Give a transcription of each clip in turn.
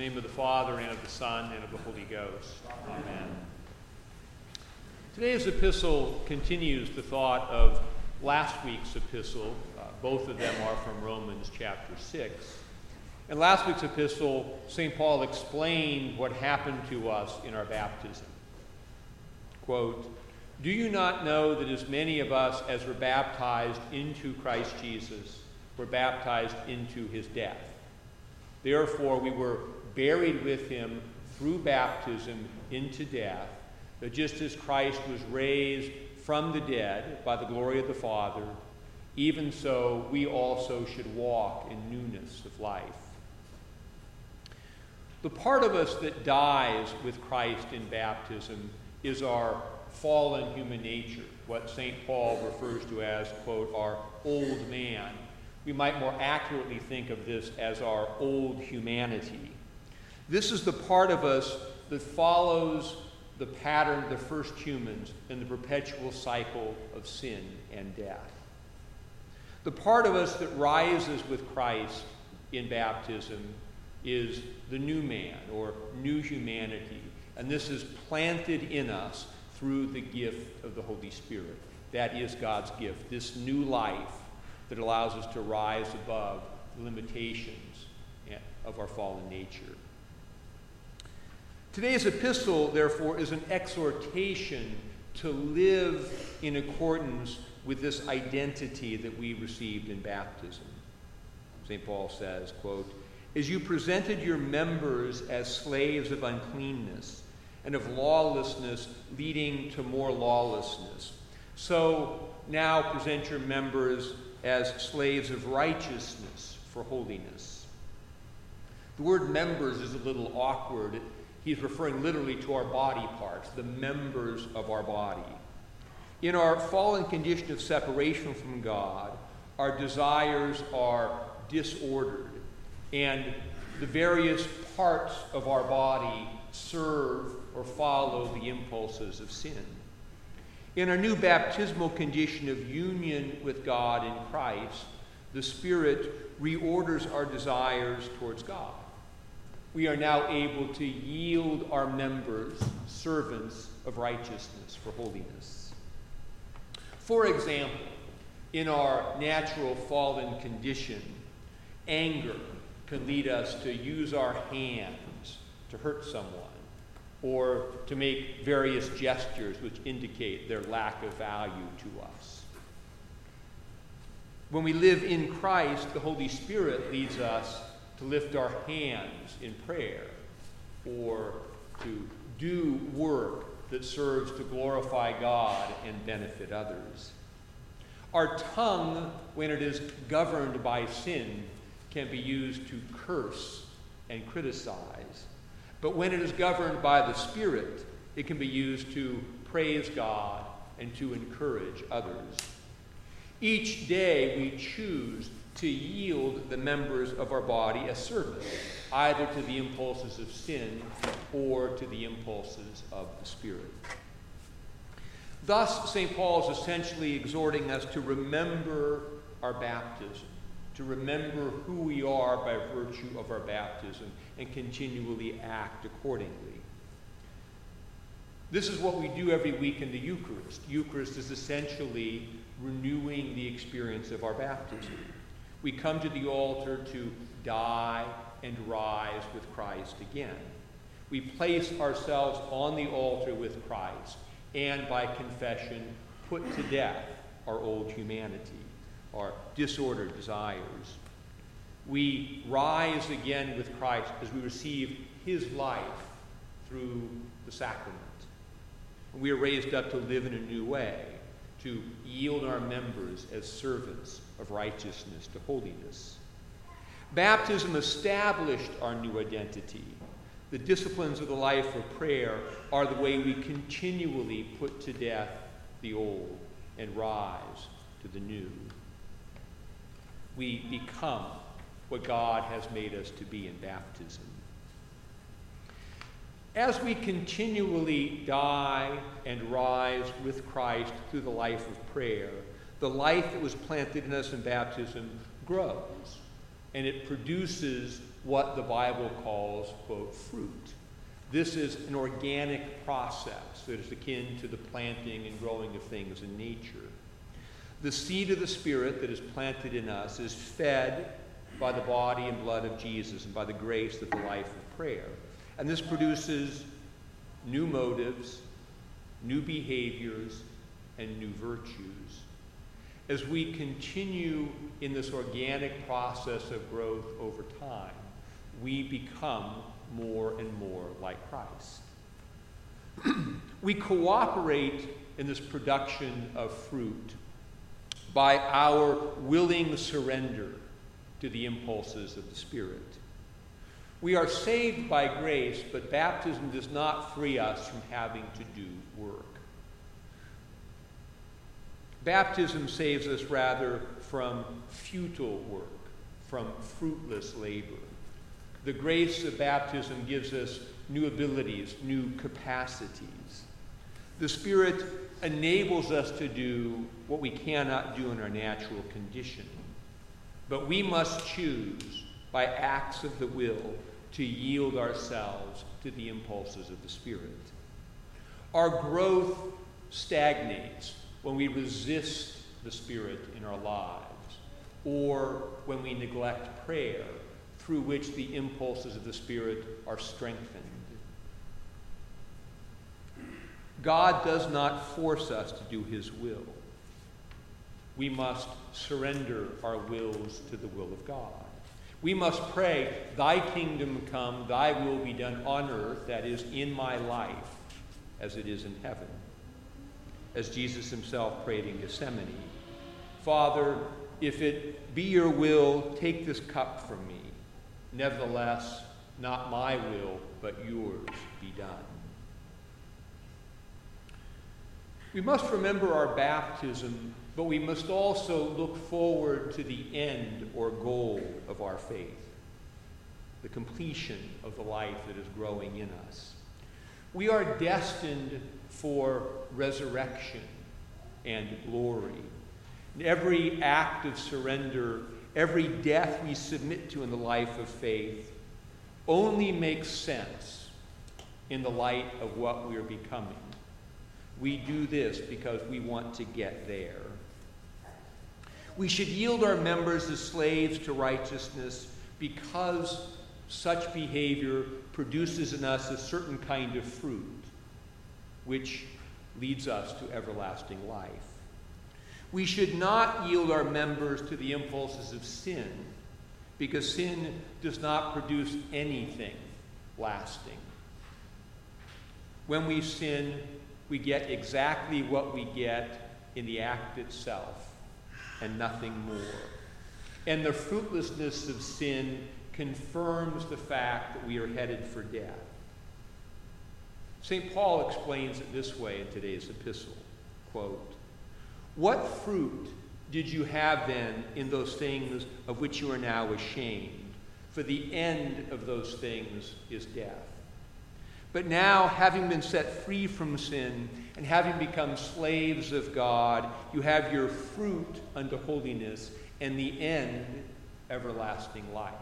name of the Father, and of the Son, and of the Holy Ghost. Amen. Today's epistle continues the thought of last week's epistle. Uh, both of them are from Romans chapter 6. In last week's epistle, St. Paul explained what happened to us in our baptism. Quote, Do you not know that as many of us as were baptized into Christ Jesus were baptized into his death? Therefore, we were buried with him through baptism into death, that just as Christ was raised from the dead by the glory of the Father, even so we also should walk in newness of life. The part of us that dies with Christ in baptism is our fallen human nature, what St. Paul refers to as, quote, our old man. We might more accurately think of this as our old humanity. This is the part of us that follows the pattern of the first humans in the perpetual cycle of sin and death. The part of us that rises with Christ in baptism is the new man or new humanity. And this is planted in us through the gift of the Holy Spirit. That is God's gift, this new life that allows us to rise above the limitations of our fallen nature. Today's epistle, therefore, is an exhortation to live in accordance with this identity that we received in baptism. St. Paul says, quote, As you presented your members as slaves of uncleanness and of lawlessness leading to more lawlessness, so now present your members as slaves of righteousness for holiness. The word members is a little awkward he's referring literally to our body parts, the members of our body. In our fallen condition of separation from God, our desires are disordered, and the various parts of our body serve or follow the impulses of sin. In our new baptismal condition of union with God in Christ, the Spirit reorders our desires towards God we are now able to yield our members servants of righteousness for holiness. For example, in our natural fallen condition, anger can lead us to use our hands to hurt someone or to make various gestures which indicate their lack of value to us. When we live in Christ, the Holy Spirit leads us to lift our hands in prayer or to do work that serves to glorify God and benefit others. Our tongue, when it is governed by sin, can be used to curse and criticize. But when it is governed by the Spirit, it can be used to praise God and to encourage others. Each day we choose to yield the members of our body as servants, either to the impulses of sin or to the impulses of the Spirit. Thus, St. Paul is essentially exhorting us to remember our baptism, to remember who we are by virtue of our baptism, and continually act accordingly. This is what we do every week in the Eucharist. Eucharist is essentially renewing the experience of our baptism. We come to the altar to die and rise with Christ again. We place ourselves on the altar with Christ and by confession put to death our old humanity, our disordered desires. We rise again with Christ as we receive his life through the sacrament. We are raised up to live in a new way, to yield our members as servants of righteousness to holiness. Baptism established our new identity. The disciplines of the life of prayer are the way we continually put to death the old and rise to the new. We become what God has made us to be in baptism. As we continually die and rise with Christ through the life of prayer, the life that was planted in us in baptism grows and it produces what the Bible calls, quote, fruit. This is an organic process that is akin to the planting and growing of things in nature. The seed of the Spirit that is planted in us is fed by the body and blood of Jesus and by the grace of the life of prayer. And this produces new motives, new behaviors, and new virtues. As we continue in this organic process of growth over time, we become more and more like Christ. we cooperate in this production of fruit by our willing surrender to the impulses of the Spirit. We are saved by grace, but baptism does not free us from having to do work. Baptism saves us rather from futile work, from fruitless labor. The grace of baptism gives us new abilities, new capacities. The Spirit enables us to do what we cannot do in our natural condition. But we must choose by acts of the will to yield ourselves to the impulses of the Spirit. Our growth stagnates when we resist the Spirit in our lives or when we neglect prayer through which the impulses of the Spirit are strengthened. God does not force us to do His will. We must surrender our wills to the will of God. We must pray, Thy kingdom come, Thy will be done on earth, that is, in my life, as it is in heaven. As Jesus himself prayed in Gethsemane Father, if it be your will, take this cup from me. Nevertheless, not my will, but yours be done. We must remember our baptism, but we must also look forward to the end or goal of our faith, the completion of the life that is growing in us. We are destined for resurrection and glory. Every act of surrender every death we submit to in the life of faith only makes sense in the light of what we are becoming. We do this because we want to get there. We should yield our members as slaves to righteousness because such behavior produces in us a certain kind of fruit, which leads us to everlasting life. We should not yield our members to the impulses of sin because sin does not produce anything lasting. When we sin, we get exactly what we get in the act itself and nothing more. And the fruitlessness of sin confirms the fact that we are headed for death. St. Paul explains it this way in today's epistle quote, what fruit did you have then in those things of which you are now ashamed? For the end of those things is death. But now, having been set free from sin and having become slaves of God, you have your fruit unto holiness and the end, everlasting life.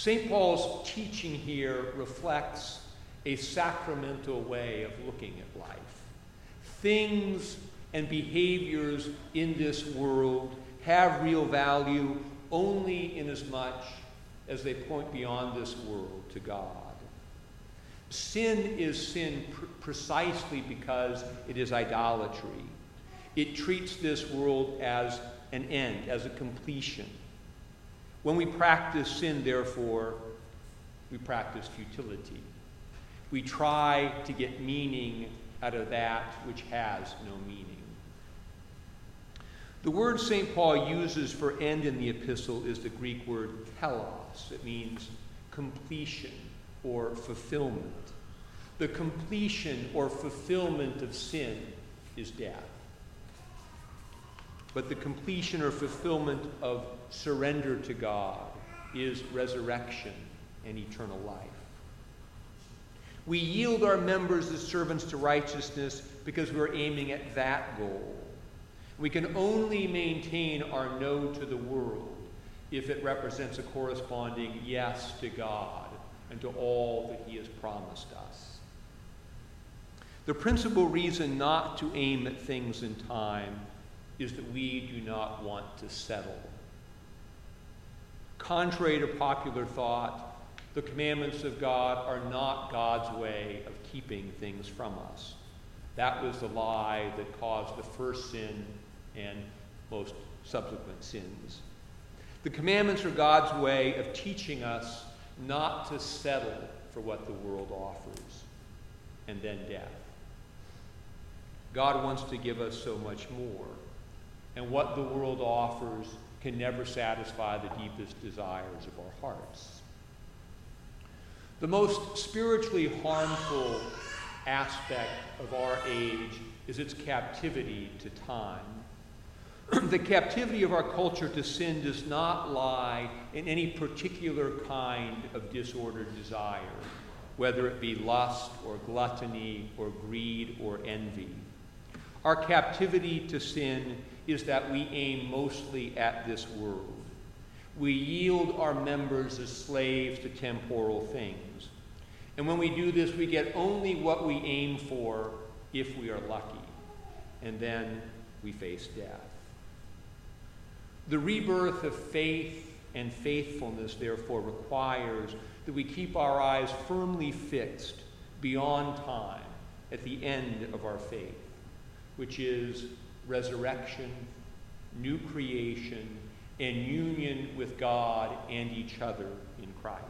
St. Paul's teaching here reflects a sacramental way of looking at life things and behaviors in this world have real value only inasmuch as they point beyond this world to God. Sin is sin pr- precisely because it is idolatry. It treats this world as an end, as a completion. When we practice sin, therefore, we practice futility. We try to get meaning out of that which has no meaning. The word St. Paul uses for end in the epistle is the Greek word telos. It means completion or fulfillment. The completion or fulfillment of sin is death. But the completion or fulfillment of surrender to God is resurrection and eternal life. We yield our members as servants to righteousness because we're aiming at that goal. We can only maintain our no to the world if it represents a corresponding yes to God and to all that He has promised us. The principal reason not to aim at things in time is that we do not want to settle. Contrary to popular thought, the commandments of God are not God's way of keeping things from us. That was the lie that caused the first sin and most subsequent sins. The commandments are God's way of teaching us not to settle for what the world offers and then death. God wants to give us so much more, and what the world offers can never satisfy the deepest desires of our hearts. The most spiritually harmful aspect of our age is its captivity to time. the captivity of our culture to sin does not lie in any particular kind of disordered desire, whether it be lust or gluttony or greed or envy. Our captivity to sin is that we aim mostly at this world. We yield our members as slaves to temporal things. And when we do this, we get only what we aim for if we are lucky. And then we face death. The rebirth of faith and faithfulness, therefore, requires that we keep our eyes firmly fixed beyond time at the end of our faith, which is resurrection, new creation, and union with God and each other in Christ.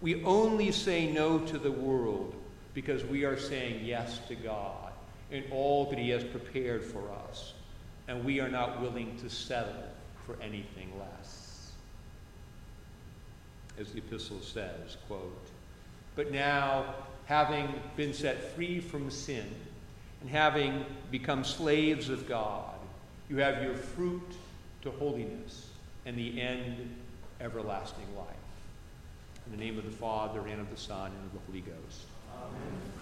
We only say no to the world because we are saying yes to God and all that He has prepared for us and we are not willing to settle for anything less. As the epistle says, quote, But now, having been set free from sin and having become slaves of God, you have your fruit to holiness and the end, everlasting life. In the name of the Father, and of the Son, and of the Holy Ghost. Amen.